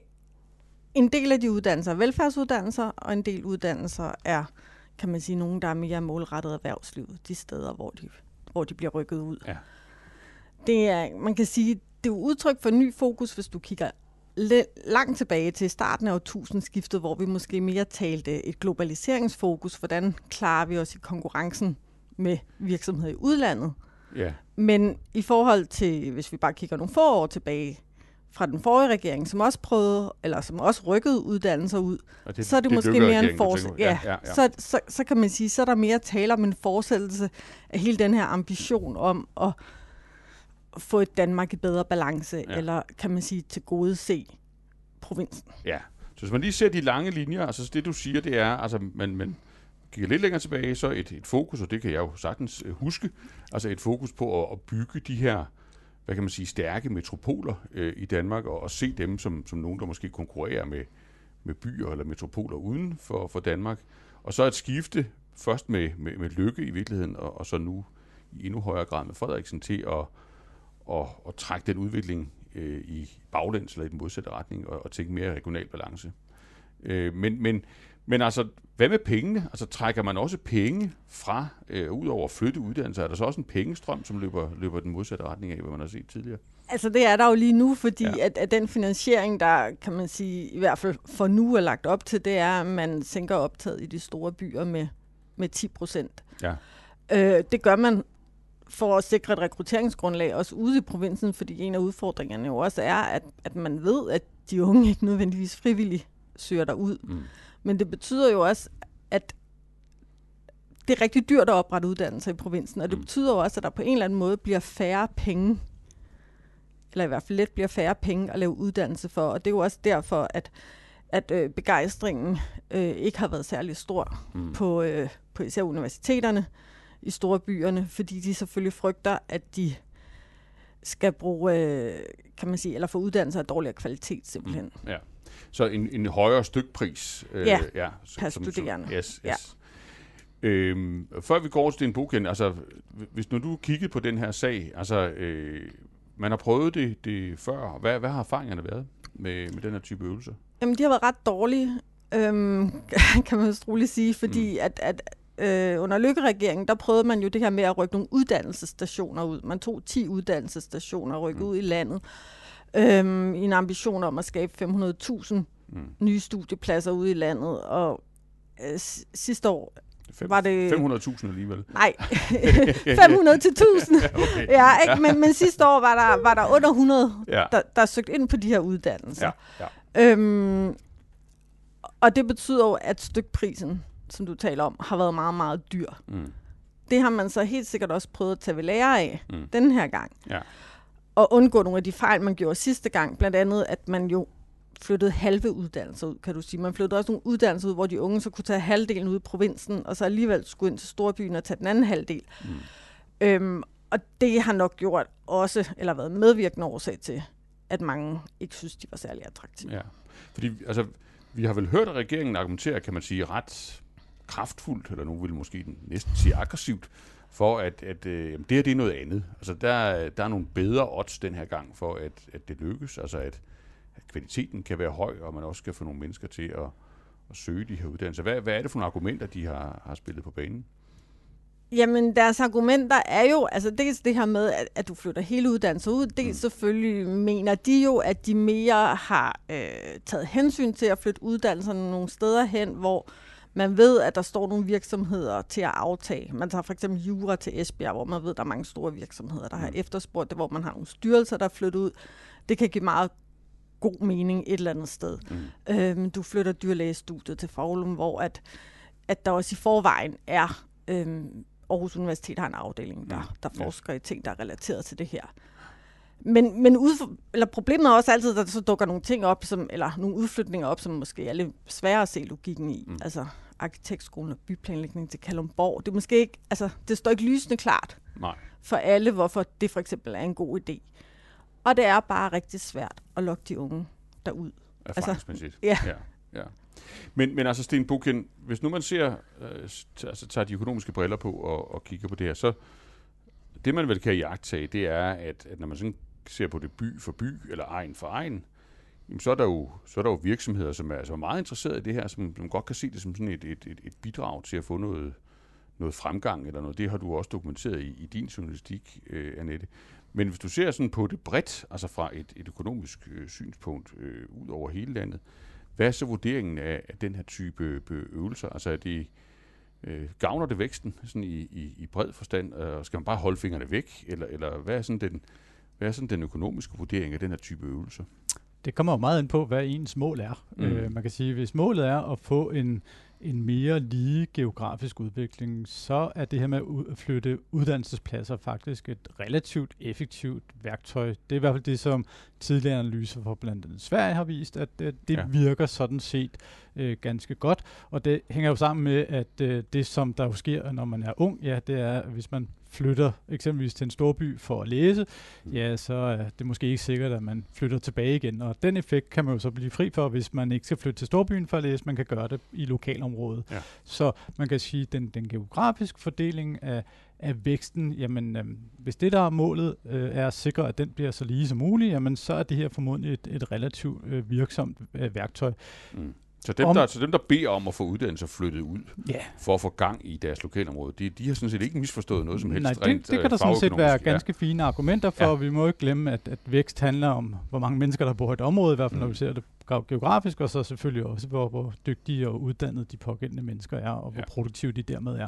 Speaker 5: en del af de uddannelser er velfærdsuddannelser, og en del uddannelser er, kan man sige, nogen, der er mere målrettet erhvervslivet, de steder, hvor de hvor de bliver rykket ud.
Speaker 2: Ja.
Speaker 5: Det er, man kan sige, det er udtryk for ny fokus, hvis du kigger langt tilbage til starten af årtusindskiftet, hvor vi måske mere talte et globaliseringsfokus. Hvordan klarer vi os i konkurrencen med virksomheder i udlandet?
Speaker 2: Ja.
Speaker 5: Men i forhold til, hvis vi bare kigger nogle få år tilbage, fra den forrige regering, som også prøvede, eller som også rykkede uddannelser ud,
Speaker 2: det,
Speaker 5: så er det,
Speaker 2: det
Speaker 5: måske mere en fortsættelse. Ja,
Speaker 2: ja, ja.
Speaker 5: Så, så, så kan man sige, så er der mere tale om en fortsættelse af hele den her ambition om at få et Danmark i bedre balance, ja. eller kan man sige til gode se provinsen.
Speaker 2: Ja, så hvis man lige ser de lange linjer, altså det du siger, det er, altså man, man kigger lidt længere tilbage, så et, et fokus, og det kan jeg jo sagtens øh, huske, altså et fokus på at, at bygge de her hvad kan man sige, stærke metropoler øh, i Danmark, og, og se dem som, som nogen, der måske konkurrerer med, med byer eller metropoler uden for, for Danmark. Og så et skifte, først med, med, med Lykke i virkeligheden, og, og så nu i endnu højere grad med Frederiksen til at, at, at trække den udvikling øh, i baglæns eller i den modsatte retning, og, og tænke mere regional balance. Øh, men, men, men altså, hvad med pengene? Altså trækker man også penge fra, øh, ud over flytte uddannelser? Er der så også en pengestrøm, som løber, løber den modsatte retning af, hvad man har set tidligere?
Speaker 5: Altså det er der jo lige nu, fordi ja. at, at den finansiering, der kan man sige, i hvert fald for nu er lagt op til, det er, at man sænker optaget i de store byer med, med 10 procent.
Speaker 2: Ja.
Speaker 5: Øh, det gør man for at sikre et rekrutteringsgrundlag også ude i provinsen, fordi en af udfordringerne jo også er, at, at man ved, at de unge ikke nødvendigvis frivilligt søger derud. Mm. Men det betyder jo også, at det er rigtig dyrt at oprette uddannelser i provinsen, og det mm. betyder jo også, at der på en eller anden måde bliver færre penge, eller i hvert fald let bliver færre penge at lave uddannelse for, og det er jo også derfor, at, at øh, begejstringen øh, ikke har været særlig stor mm. på, øh, på især universiteterne i store byerne, fordi de selvfølgelig frygter, at de skal bruge, øh, kan man sige, eller få uddannelser af dårligere kvalitet simpelthen.
Speaker 2: Mm. Ja. Så en, en højere stykpris.
Speaker 5: Øh, ja, ja per som, studerende.
Speaker 2: Som, yes, yes. Ja. Øhm, før vi går til din bogkend, altså hvis nu du kiggede på den her sag, altså øh, man har prøvet det, det før. Hvad, hvad har erfaringerne været med, med den her type øvelser?
Speaker 5: Jamen, de har været ret dårlige, øhm, kan man roligt sige, fordi mm. at, at øh, under Lykke-regeringen, der prøvede man jo det her med at rykke nogle uddannelsesstationer ud. Man tog 10 uddannelsesstationer og rykkede mm. ud i landet øhm, i en ambition om at skabe 500.000 mm. nye studiepladser ude i landet. Og øh, sidste år
Speaker 2: Fem, var det... 500.000 alligevel?
Speaker 5: Nej, 500 til 1000. okay. ja, ikke? Men, men sidste år var der, var der under 100, ja. der, der søgte ind på de her uddannelser. Ja. Ja. Øhm, og det betyder jo, at stykprisen, som du taler om, har været meget, meget dyr. Mm. Det har man så helt sikkert også prøvet at tage ved lære af mm. den her gang. Ja at undgå nogle af de fejl, man gjorde sidste gang. Blandt andet, at man jo flyttede halve uddannelser ud, kan du sige. Man flyttede også nogle uddannelser ud, hvor de unge så kunne tage halvdelen ud i provinsen, og så alligevel skulle ind til storbyen og tage den anden halvdel. Mm. Øhm, og det har nok gjort også, eller været medvirkende årsag til, at mange ikke synes, de var særlig attraktive.
Speaker 2: Ja, fordi altså, vi har vel hørt, at regeringen argumenterer, kan man sige, ret kraftfuldt, eller nu vil måske næsten sige aggressivt, for at, at øh, det her det er noget andet. Altså der, der er nogle bedre odds den her gang for, at, at det lykkes. Altså at, at kvaliteten kan være høj, og man også skal få nogle mennesker til at, at søge de her uddannelser. Hvad, hvad er det for nogle argumenter, de har, har spillet på banen?
Speaker 5: Jamen, deres argumenter er jo, altså dels det her med, at, at du flytter hele uddannelsen ud, dels mm. selvfølgelig mener de jo, at de mere har øh, taget hensyn til at flytte uddannelserne nogle steder hen, hvor man ved, at der står nogle virksomheder til at aftage. Man tager for eksempel Jura til Esbjerg, hvor man ved, at der er mange store virksomheder, der har mm. efterspurgt det, hvor man har nogle styrelser, der er flyttet ud. Det kan give meget god mening et eller andet sted. Mm. Øhm, du flytter dyrlægestudiet til Faglum, hvor at, at der også i forvejen er... Øhm, Aarhus Universitet har en afdeling, der, mm. der forsker ja. i ting, der er relateret til det her. Men, men ud, eller problemet er også altid, at der så dukker nogle ting op, som, eller nogle udflytninger op, som måske er lidt svære at se logikken i. Mm. Altså, arkitektskolen og byplanlægning til Kalumborg. Det er måske ikke, altså, det står ikke lysende klart
Speaker 2: Nej.
Speaker 5: for alle, hvorfor det for eksempel er en god idé. Og det er bare rigtig svært at lokke de unge derud.
Speaker 2: Erfaringsmæssigt.
Speaker 5: Altså, ja.
Speaker 2: ja. ja. Men, men altså, Sten Bukken, hvis nu man ser, øh, altså tager de økonomiske briller på og, og kigger på det her, så det man vel kan jagtage, det er, at, at når man sådan ser på det by for by, eller egen for egen, så, er der jo, så er der jo virksomheder, som er altså meget interesserede i det her, som, som godt kan se det som sådan et, et, et, et bidrag til at få noget, noget fremgang eller noget. Det har du også dokumenteret i, i din journalistik, øh, Annette. Men hvis du ser sådan på det bredt, altså fra et, et økonomisk øh, synspunkt øh, ud over hele landet, hvad er så vurderingen af, af den her type øh, øvelser? Altså er det, øh, gavner det væksten sådan i, i, i bred forstand, og skal man bare holde fingrene væk, eller, eller hvad, er sådan den, hvad er sådan den økonomiske vurdering af den her type øvelser?
Speaker 4: Det kommer jo meget ind på, hvad ens mål er. Mm. Øh, man kan sige, hvis målet er at få en, en mere lige geografisk udvikling, så er det her med at flytte uddannelsespladser faktisk et relativt effektivt værktøj. Det er i hvert fald det, som tidligere analyser fra blandt andet Sverige har vist, at det, det ja. virker sådan set øh, ganske godt. Og det hænger jo sammen med, at øh, det, som der jo sker, når man er ung, ja, det er, hvis man flytter eksempelvis til en storby for at læse, ja, så er det måske ikke sikkert, at man flytter tilbage igen. Og den effekt kan man jo så blive fri for, hvis man ikke skal flytte til storbyen for at læse, man kan gøre det i lokalområdet. Ja. Så man kan sige, at den, den geografiske fordeling af, af væksten, jamen øh, hvis det der er målet øh, er at sikre, at den bliver så lige som muligt, jamen så er det her formodentlig et, et relativt øh, virksomt øh, værktøj. Mm.
Speaker 2: Så dem, om, der, så dem, der beder om at få uddannelser flyttet ud, yeah. for at få gang i deres lokalområde, de, de har sådan set ikke misforstået noget som helst.
Speaker 4: Nej, det, rent, det kan der sådan set være ganske ja. fine argumenter for. Ja. Vi må ikke glemme, at, at vækst handler om, hvor mange mennesker, der bor i et område, i hvert fald mm. når vi ser det geografisk, og så selvfølgelig også, hvor, hvor dygtige og uddannede de pågældende mennesker er, og hvor ja. produktive de dermed er.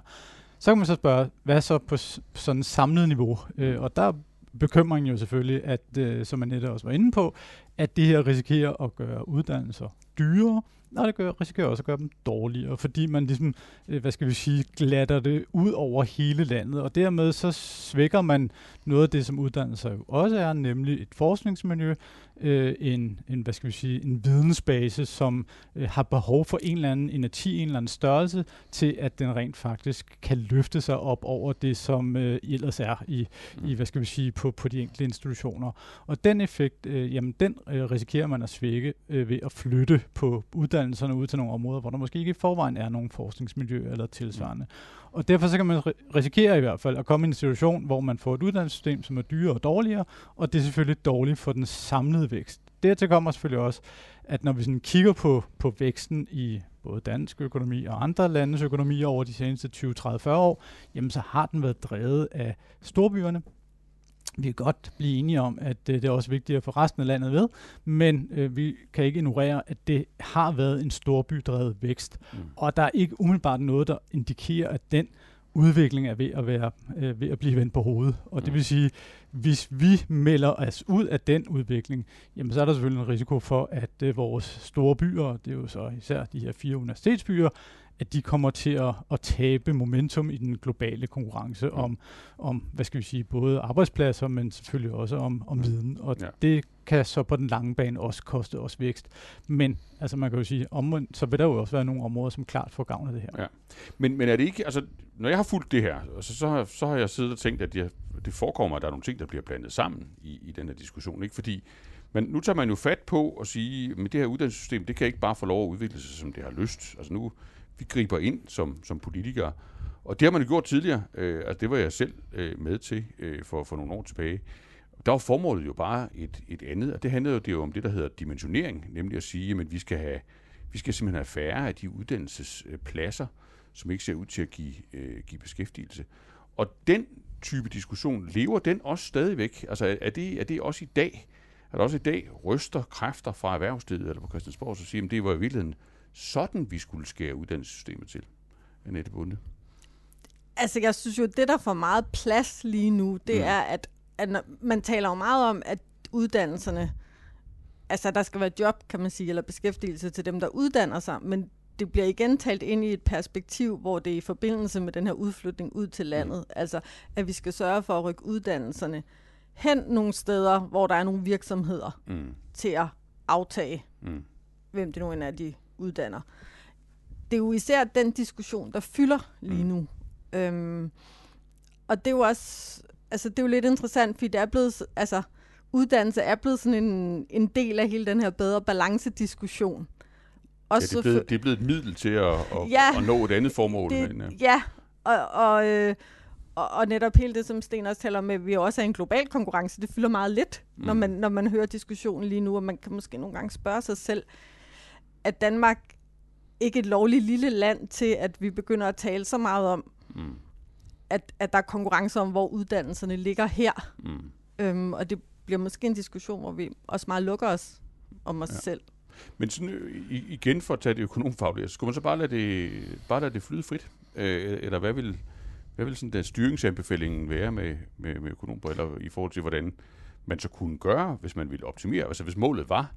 Speaker 4: Så kan man så spørge, hvad så på sådan samlet niveau? Øh, og der bekymringen jo selvfølgelig, at, øh, som man netop også var inde på, at det her risikerer at gøre uddannelser dyrere, og det gør, risikerer også at gøre dem dårligere, fordi man ligesom, øh, hvad skal vi sige, glatter det ud over hele landet, og dermed så svækker man noget af det, som uddannelser jo også er, nemlig et forskningsmiljø, øh, en, en, hvad skal vi sige, en vidensbase, som øh, har behov for en eller anden energi, en eller anden størrelse, til at den rent faktisk kan løfte sig op over det, som øh, ellers er i, i, hvad skal vi sige, på, på de enkelte institutioner. Og den effekt, øh, jamen den øh, risikerer man at svække øh, ved at flytte på uddannelserne ud til nogle områder, hvor der måske ikke i forvejen er nogen forskningsmiljø eller tilsvarende. Mm. Og derfor så kan man risikere i hvert fald at komme i en situation, hvor man får et uddannelsessystem, som er dyrere og dårligere, og det er selvfølgelig dårligt for den samlede vækst. Dertil kommer selvfølgelig også, at når vi sådan kigger på, på væksten i både dansk økonomi og andre landes økonomi over de seneste 20, 30, 40 år, jamen så har den været drevet af storbyerne, vi kan godt blive enige om, at øh, det er også vigtigt at få resten af landet ved, men øh, vi kan ikke ignorere, at det har været en storbydrevet vækst, mm. og der er ikke umiddelbart noget, der indikerer, at den udvikling er ved at, være, øh, ved at blive vendt på hovedet. Og det mm. vil sige, hvis vi melder os ud af den udvikling, jamen så er der selvfølgelig en risiko for, at øh, vores store byer, det er jo så især de her fire universitetsbyer, at de kommer til at, at tabe momentum i den globale konkurrence om, om, hvad skal vi sige, både arbejdspladser, men selvfølgelig også om, om viden. Og ja. det kan så på den lange bane også koste os vækst. Men altså man kan jo sige, omvendt, så vil der jo også være nogle områder, som klart får gavn af det her.
Speaker 2: Ja. Men, men er det ikke, altså når jeg har fulgt det her, altså, så, har, så har jeg siddet og tænkt, at jeg, det forekommer, at der er nogle ting, der bliver blandet sammen i, i den her diskussion. Ikke? Fordi men nu tager man jo fat på at sige, at det her uddannelsessystem, det kan ikke bare få lov at udvikle sig, som det har lyst. Altså nu, vi griber ind som, som politikere. Og det har man jo gjort tidligere. Øh, altså det var jeg selv øh, med til øh, for, for nogle år tilbage. Der var formålet jo bare et, et andet, og det handlede jo, det jo om det, der hedder dimensionering, nemlig at sige, at vi skal, have, vi skal simpelthen have færre af de uddannelsespladser, som ikke ser ud til at give, øh, give beskæftigelse. Og den type diskussion, lever den også stadigvæk? Altså er det, er det også i dag, er der også i dag ryster kræfter fra erhvervslivet eller på Christiansborg, så siger, at det var i virkeligheden sådan, vi skulle skære uddannelsessystemet til. Annette Bunde.
Speaker 5: Altså, jeg synes jo, det der får meget plads lige nu, det mm. er, at, at man taler jo meget om, at uddannelserne, altså der skal være job, kan man sige, eller beskæftigelse til dem, der uddanner sig, men det bliver igen talt ind i et perspektiv, hvor det er i forbindelse med den her udflytning ud til landet. Mm. Altså, at vi skal sørge for at rykke uddannelserne hen nogle steder, hvor der er nogle virksomheder mm. til at aftage, mm. hvem det nu end er, de uddanner. Det er jo især den diskussion, der fylder lige mm. nu. Mm. Øhm, og det er jo også, altså det er jo lidt interessant, fordi det er blevet, altså uddannelse er blevet sådan en, en del af hele den her bedre balance-diskussion.
Speaker 2: Også ja, det, er blevet, det er blevet et middel til at, at, ja, at nå et andet formål.
Speaker 5: Det, men, ja. ja, og, og, øh, og, og netop hele det, som Sten også taler om, at vi også er en global konkurrence, det fylder meget lidt, mm. når, man, når man hører diskussionen lige nu, og man kan måske nogle gange spørge sig selv, at Danmark ikke et lovligt lille land til, at vi begynder at tale så meget om,
Speaker 2: Mm.
Speaker 5: at, at der er konkurrence om, hvor uddannelserne ligger her.
Speaker 2: Mm.
Speaker 5: Øhm, og det bliver måske en diskussion, hvor vi også meget lukker os om os
Speaker 2: Ja.
Speaker 5: selv.
Speaker 2: Men sådan, øh, igen for at tage det økonomfaglige, skulle man så bare lade det, bare lade det flyde frit? Øh, eller hvad vil, hvad vil sådan den styringsanbefalingen være med, med, med økonombriller i forhold til, hvordan man så kunne gøre, hvis man ville optimere? Altså hvis målet var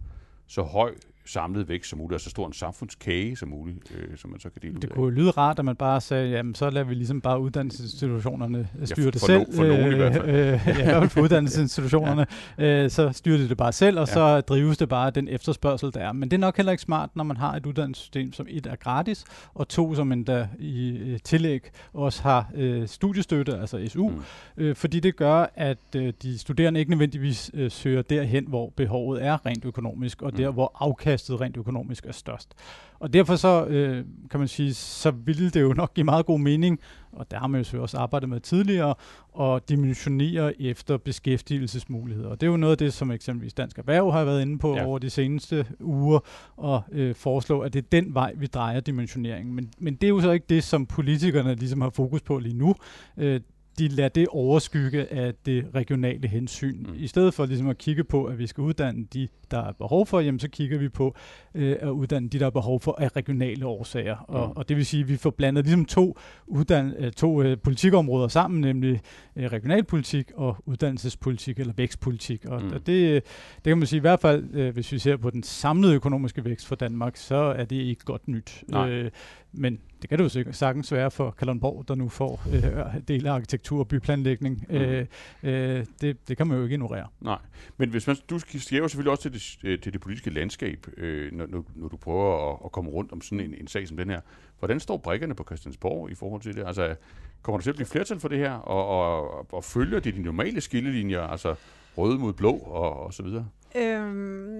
Speaker 2: så høj samlet vækst som muligt, og så stor en samfundskage som muligt, øh, som man så kan dele ud
Speaker 4: Det
Speaker 2: af.
Speaker 4: kunne jo lyde rart, at man bare sagde, jamen så lader vi ligesom bare uddannelsesinstitutionerne øh, styre
Speaker 2: for
Speaker 4: det
Speaker 2: no-
Speaker 4: selv.
Speaker 2: for nogen i hvert fald.
Speaker 4: Øh, øh, ja, i hvert fald for uddannelsesinstitutionerne. ja. øh, så styrer de det bare selv, og
Speaker 2: Ja.
Speaker 4: så drives det bare den efterspørgsel, der er. Men det er nok heller ikke smart, når man har et uddannelsessystem, som et er gratis, og to, som endda i øh, tillæg også har øh, studiestøtte, altså SU,
Speaker 2: Mm.
Speaker 4: øh, fordi det gør, at øh, de studerende ikke nødvendigvis øh, søger derhen, hvor behovet er rent økonomisk, og
Speaker 2: Mm.
Speaker 4: der, hvor afkastet rent økonomisk er størst. Og derfor så, øh, kan man sige, så ville det jo nok give meget god mening, og der har man jo selvfølgelig også arbejdet med tidligere, at dimensionere efter beskæftigelsesmuligheder. Og det er jo noget af det, som eksempelvis Dansk Erhverv har været inde på
Speaker 2: Ja.
Speaker 4: over de seneste uger, og øh, foreslå, at det er den vej, vi drejer dimensioneringen. Men, men det er jo så ikke det, som politikerne ligesom har fokus på lige nu. Øh, de lader det overskygge af det regionale hensyn.
Speaker 2: Mm.
Speaker 4: I stedet for ligesom at kigge på, at vi skal uddanne de, der er behov for, jamen så kigger vi på øh, at uddanne de, der er behov for af regionale årsager. Mm. Og, og det vil sige, at vi får blandet ligesom to, uddan- øh, to øh, politikområder sammen, nemlig øh, regionalpolitik og uddannelsespolitik eller vækstpolitik. Og,
Speaker 2: mm.
Speaker 4: og det, det kan man sige i hvert fald, øh, hvis vi ser på den samlede økonomiske vækst for Danmark, så er det ikke godt nyt.
Speaker 2: Nej.
Speaker 4: Øh, men det kan det jo sagtens være for Kalundborg, der nu får øh, dele af arkitektur og byplanlægning.
Speaker 2: Mm.
Speaker 4: Øh, øh, det, det kan man jo ikke ignorere.
Speaker 2: Nej, men hvis man, du jo selvfølgelig også til det, øh, til det politiske landskab, øh, når, når, når du prøver at, at komme rundt om sådan en, en sag som den her. Hvordan står brikkerne på Christiansborg i forhold til det? Altså, kommer der til at blive flertal for det her, og, og, og følger det de normale skillelinjer, altså røde mod blå og, og så videre?
Speaker 5: Øhm,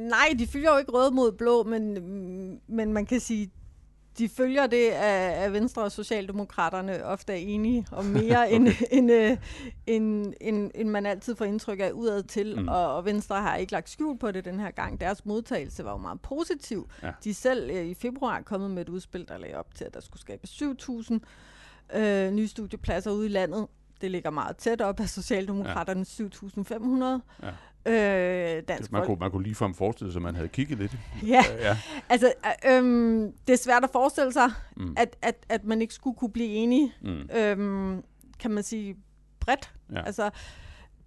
Speaker 5: nej, de følger jo ikke røde mod blå, men, men man kan sige, de følger det, at, Venstre og Socialdemokraterne ofte er enige om mere, okay. end, end, øh, end, end, end man altid får indtryk af udad til.
Speaker 2: Mm.
Speaker 5: Og, og Venstre har ikke lagt skjul på det den her gang. Deres modtagelse var jo meget positiv.
Speaker 2: Ja.
Speaker 5: De selv øh, i februar kommet med et udspil, der lagde op til, at der skulle skabes 7.000 øh, nye studiepladser ude i landet. Det ligger meget tæt op af Socialdemokraternes 7.500.
Speaker 2: Ja.
Speaker 5: Øh, Dansk
Speaker 2: Man kunne, man kunne ligefrem forestille sig, at man havde kigget lidt.
Speaker 5: Ja,
Speaker 2: Øh, ja.
Speaker 5: altså, øh, øhm, det er svært at forestille sig,
Speaker 2: Mm.
Speaker 5: at, at, at man ikke skulle kunne blive enige,
Speaker 2: Mm.
Speaker 5: øhm, kan man sige, bredt.
Speaker 2: Ja.
Speaker 5: Altså,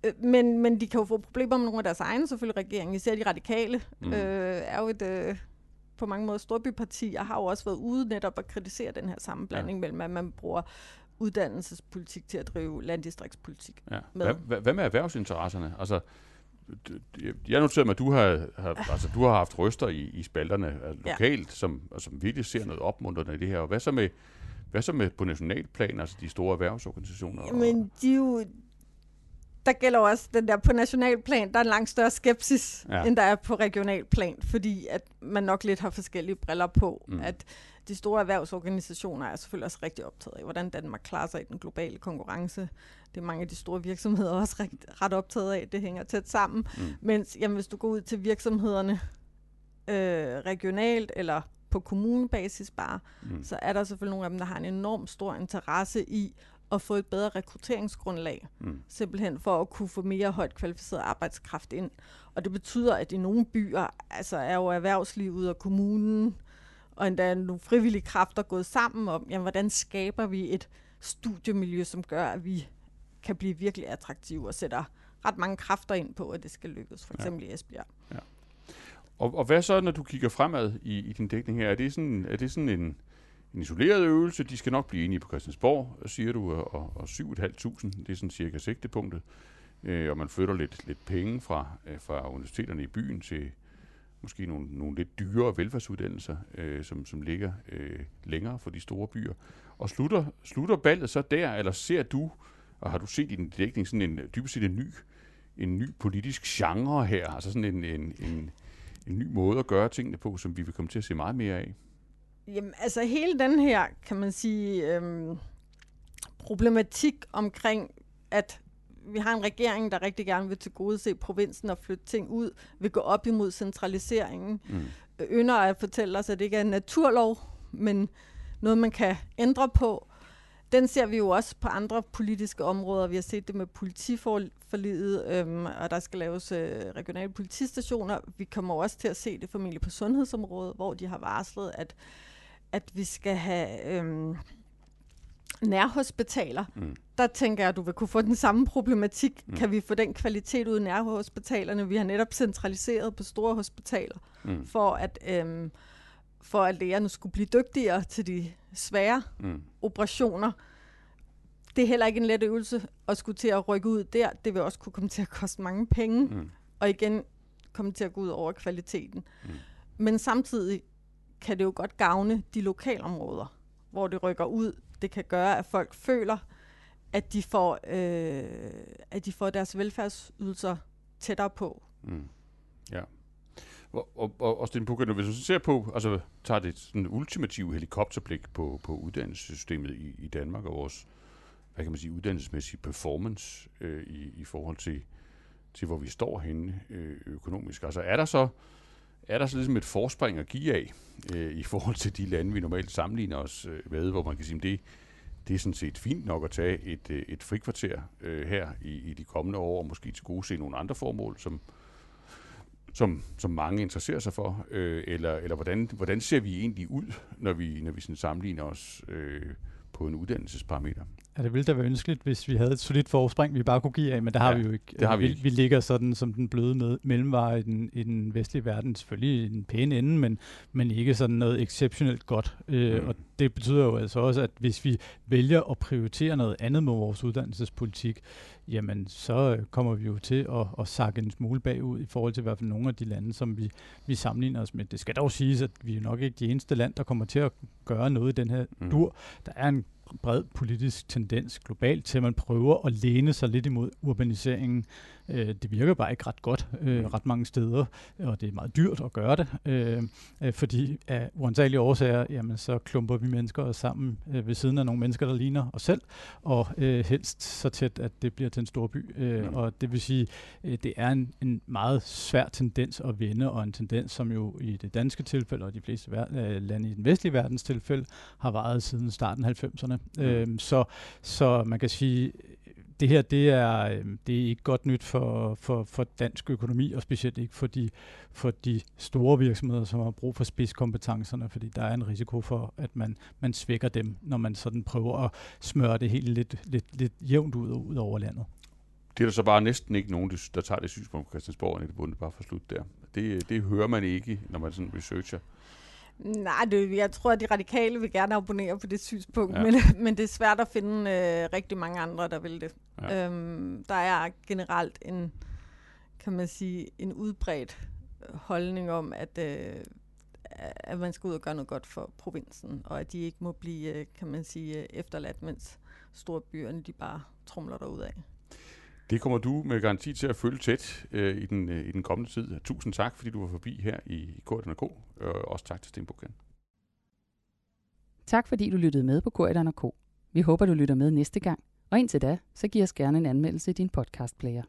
Speaker 5: øh, men, men de kan jo få problemer med nogle af deres egne, selvfølgelig regeringen. Især de radikale
Speaker 2: Mm.
Speaker 5: øh, er jo et øh, på mange måder storbyparti, og har jo også været ude netop at kritisere den her sammenblanding ja. mellem, at man bruger uddannelsespolitik til at drive landdistriktspolitik.
Speaker 2: Ja.
Speaker 5: med.
Speaker 2: Hvad, hvad, med erhvervsinteresserne? Altså, jeg noterede mig, at du har, har, altså, du har haft røster i, i spalterne altså,
Speaker 5: Ja.
Speaker 2: lokalt, som, som virkelig ser noget opmuntrende i det her. Og hvad så med, hvad så med på nationalplan, altså de store erhvervsorganisationer?
Speaker 5: Men de jo, der gælder jo også den der på nationalplan, der er en langt større skepsis,
Speaker 2: Ja.
Speaker 5: ja. end der er på regionalplan, fordi at man nok lidt har forskellige briller på.
Speaker 2: Mm.
Speaker 5: At de store erhvervsorganisationer er selvfølgelig også rigtig optaget af, hvordan Danmark klarer sig i den globale konkurrence. Det er mange af de store virksomheder også ret, ret optaget af, det hænger tæt sammen.
Speaker 2: Mm.
Speaker 5: Mens jamen, hvis du går ud til virksomhederne øh, regionalt eller på kommunebasis bare,
Speaker 2: Mm.
Speaker 5: så er der selvfølgelig nogle af dem, der har en enorm stor interesse i at få et bedre rekrutteringsgrundlag,
Speaker 2: Mm.
Speaker 5: simpelthen for at kunne få mere højt kvalificeret arbejdskraft ind. Og det betyder, at i nogle byer altså er jo erhvervslivet og kommunen og endda nogle frivillige kræfter gået sammen om, jamen, hvordan skaber vi et studiemiljø, som gør, at vi kan blive virkelig attraktive og sætter ret mange kræfter ind på, at det skal lykkes, for
Speaker 2: Ja.
Speaker 5: eksempel i Esbjerg.
Speaker 2: Og, og hvad så, når du kigger fremad i, i din dækning her? Er det sådan, er det sådan en, en isoleret øvelse? De skal nok blive enige på Christiansborg, siger du, og, og 7.500, det er sådan cirka sigtepunktet. Øh, og man flytter lidt, lidt penge fra, øh, fra universiteterne i byen til måske nogle, nogle lidt dyrere velfærdsuddannelser, øh, som, som ligger øh, længere for de store byer. Og slutter, slutter ballet så der, eller ser du, og har du set i din dækning sådan en dybest set en ny, en ny politisk genre her, altså sådan en, en, en, en ny måde at gøre tingene på, som vi vil komme til at se meget mere af.
Speaker 5: Jamen, altså hele den her, kan man sige, øhm, problematik omkring, at vi har en regering, der rigtig gerne vil til gode se provinsen og flytte ting ud, vil gå op imod centraliseringen,
Speaker 2: Mm.
Speaker 5: ynder at fortælle os, at det ikke er en naturlov, men noget, man kan ændre på. den ser vi jo også på andre politiske områder. Vi har set det med politiforliget, øhm, og der skal laves øh, regionale politistationer. Vi kommer også til at se det formentlig på sundhedsområdet, hvor de har varslet, at, at vi skal have øhm, nærhospitaler. Mm. Der tænker jeg, at du vil kunne få den samme problematik. Mm. Kan vi få den kvalitet ud i nærhospitalerne? Vi har netop centraliseret på store hospitaler, mm. for at... Øhm, for at lægerne skulle blive dygtigere til de svære mm. operationer. Det er heller ikke en let øvelse at skulle til at rykke ud der. Det vil også kunne komme til at koste mange penge, mm. og igen komme til at gå ud over kvaliteten. Mm. Men samtidig kan det jo godt gavne de lokalområder, hvor det rykker ud. Det kan gøre, at folk føler, at de får, øh, at de får deres velfærdsydelser tættere på. Mm.
Speaker 2: Ja. Og, og, og, og Sten Bukker, hvis du ser på, altså tager det sådan ultimative helikopterblik på, på uddannelsessystemet i, i Danmark og vores, hvad kan man sige, uddannelsesmæssige performance øh, i, i forhold til, til, hvor vi står henne øh, økonomisk. Altså er der så, er der så ligesom et forspring at give af øh, i forhold til de lande, vi normalt sammenligner os øh, med, hvor man kan sige, det, det er sådan set fint nok at tage et, øh, et frikvarter øh, her i, i de kommende år, og måske til gode se nogle andre formål, som, som, som mange interesserer sig for, øh, eller, eller hvordan, hvordan ser vi egentlig ud, når vi, når vi sådan sammenligner os øh, på en uddannelsesparameter?
Speaker 4: Ja, det ville da være ønskeligt, hvis vi havde et solidt forspring, vi bare kunne give af, men det har ja, vi jo ikke.
Speaker 2: Det har vi,
Speaker 4: vi, vi ligger sådan som den bløde med, mellemvare i den, i den vestlige verden, selvfølgelig i en pæne ende, men, men ikke sådan noget exceptionelt godt. Øh, mm. Og det betyder jo altså også, at hvis vi vælger at prioritere noget andet med vores uddannelsespolitik, jamen så kommer vi jo til at, at sakke en smule bagud i forhold til i hvert fald nogle af de lande, som vi, vi sammenligner os med. Det skal dog siges, at vi er nok ikke de eneste land, der kommer til at gøre noget i den her mm. dur. Der er en bred politisk tendens globalt til, at man prøver at læne sig lidt imod urbaniseringen. Øh, det virker bare ikke ret godt øh, mm. ret mange steder, og det er meget dyrt at gøre det, øh, øh, fordi af uansagelige årsager, jamen, så klumper vi mennesker sammen øh, ved siden af nogle mennesker, der ligner os selv, og øh, helst så tæt, at det bliver til en stor by. Øh, mm. Og det vil sige, øh, det er en, en meget svær tendens at vende, og en tendens, som jo i det danske tilfælde, og de fleste ver- øh, lande i den vestlige verdens tilfælde, har varet siden starten af 90'erne. Mm. Øh, så, så man kan sige, det her det er, øhm, det er ikke godt nyt for, for, for dansk økonomi, og specielt ikke for de, for de store virksomheder, som har brug for spidskompetencerne, fordi der er en risiko for, at man, man svækker dem, når man sådan prøver at smøre det helt lidt, lidt, lidt jævnt ud, ud over landet.
Speaker 2: Det er der så bare næsten ikke nogen, der tager det synspunkt på Christiansborg, og det bundet bare for slut der. Det, øh, det hører man ikke, når man sådan researcher
Speaker 5: Nej, det, jeg tror, at de radikale vil gerne abonnere på det synspunkt, ja. men, men det er svært at finde øh, rigtig mange andre, der vil det. Ja. Øhm, der er generelt en, kan man sige, en udbredt holdning om, at, øh, at man skal ud og gøre noget godt for provinsen, og at de ikke må blive, øh, kan man sige, efterladt, mens store byerne de bare trumler derud af.
Speaker 2: Det kommer du med garanti til at følge tæt øh, i, den, øh, i den kommende tid. Tusind tak, fordi du var forbi her i KRNK, og også tak til Stenbukken.
Speaker 1: Tak fordi du lyttede med på KRNK. Vi håber, du lytter med næste gang, og indtil da, så giv os gerne en anmeldelse i din podcastplayer.